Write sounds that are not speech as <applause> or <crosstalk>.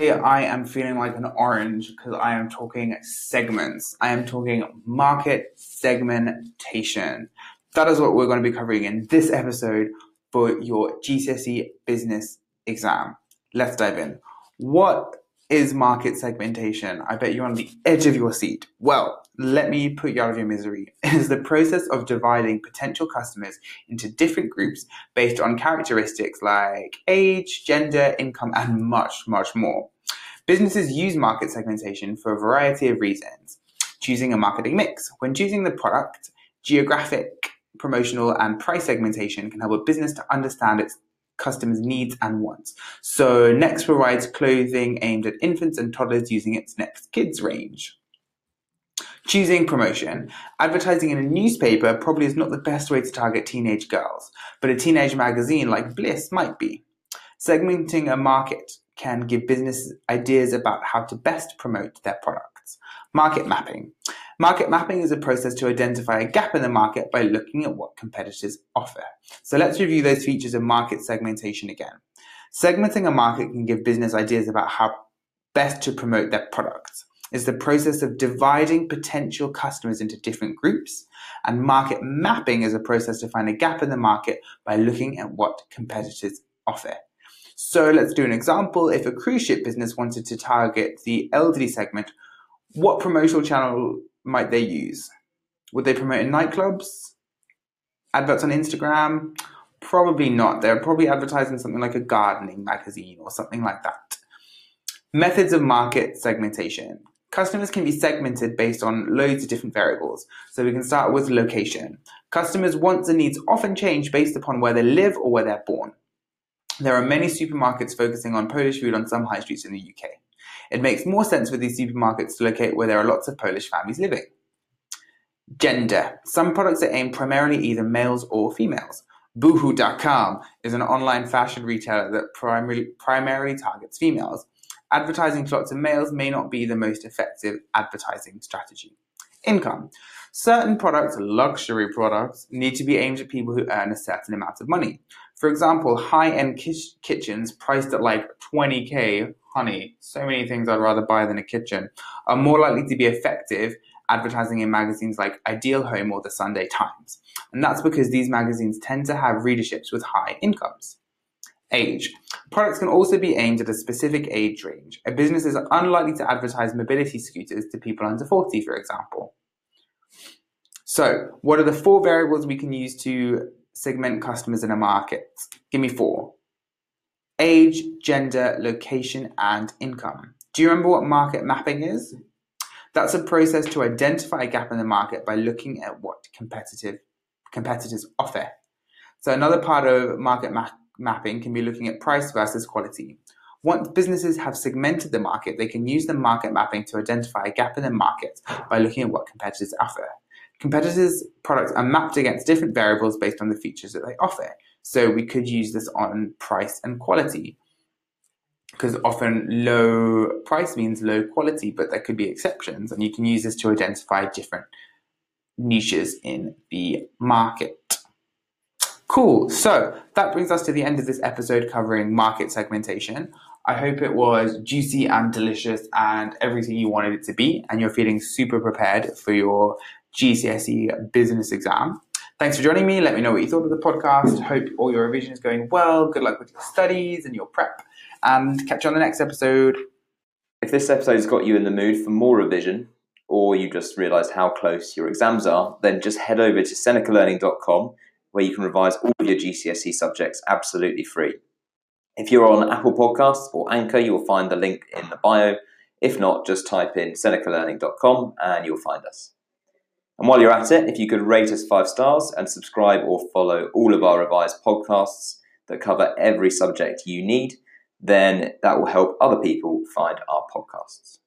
I am feeling like an orange because I am talking segments. I am talking market segmentation. That is what we're going to be covering in this episode for your GCSE business exam. Let's dive in. What is market segmentation? I bet you're on the edge of your seat. Well, let me put you out of your misery. <laughs> It is the process of dividing potential customers into different groups based on characteristics like age, gender, income, and much, much more. Businesses use market segmentation for a variety of reasons. Choosing a marketing mix. When choosing the product, geographic, promotional, and price segmentation can help a business to understand its customers' needs and wants. So Next provides clothing aimed at infants and toddlers using its Next Kids range. Choosing promotion. Advertising in a newspaper probably is not the best way to target teenage girls, but a teenage magazine like Bliss might be. Segmenting a market can give business ideas about how to best promote their products. Market mapping. Market mapping is a process to identify a gap in the market by looking at what competitors offer. So let's review those features of market segmentation again. Segmenting a market can give business ideas about how best to promote their products. It's the process of dividing potential customers into different groups, and market mapping is a process to find a gap in the market by looking at what competitors offer. So let's do an example. If a cruise ship business wanted to target the elderly segment, what promotional channel might they use? Would they promote in nightclubs? Adverts on Instagram? Probably not. They're probably advertising something like a gardening magazine or something like that. Methods of market segmentation. Customers can be segmented based on loads of different variables. So we can start with location. Customers' wants and needs often change based upon where they live or where they're born. There are many supermarkets focusing on Polish food on some high streets in the UK. It makes more sense for these supermarkets to locate where there are lots of Polish families living. Gender. Some products are aimed primarily either males or females. Boohoo.com is an online fashion retailer that primarily, primarily targets females. Advertising to lots of males may not be the most effective advertising strategy. Income. Certain products, luxury products, need to be aimed at people who earn a certain amount of money. For example, high end kitchens priced at like 20k honey, so many things I'd rather buy than a kitchen, are more likely to be effective advertising in magazines like Ideal Home or the Sunday Times. And that's because these magazines tend to have readerships with high incomes. Age. Products can also be aimed at a specific age range. A business is unlikely to advertise mobility scooters to people under 40, for example. So, what are the four variables we can use to segment customers in a market? Give me four age, gender, location, and income. Do you remember what market mapping is? That's a process to identify a gap in the market by looking at what competitive competitors offer. So another part of market ma- mapping can be looking at price versus quality. Once businesses have segmented the market, they can use the market mapping to identify a gap in the market by looking at what competitors offer. Competitors' products are mapped against different variables based on the features that they offer. So we could use this on price and quality because often low price means low quality, but there could be exceptions, and you can use this to identify different niches in the market. Cool. So that brings us to the end of this episode covering market segmentation. I hope it was juicy and delicious and everything you wanted it to be, and you're feeling super prepared for your GCSE business exam. Thanks for joining me. Let me know what you thought of the podcast. Hope all your revision is going well. Good luck with your studies and your prep. And catch you on the next episode. If this episode has got you in the mood for more revision, or you just realised how close your exams are, then just head over to senecalearning.com where you can revise all of your GCSE subjects absolutely free. If you're on Apple Podcasts or Anchor, you'll find the link in the bio. If not, just type in senecalearning.com and you'll find us. And while you're at it, if you could rate us five stars and subscribe or follow all of our revised podcasts that cover every subject you need, then that will help other people find our podcasts.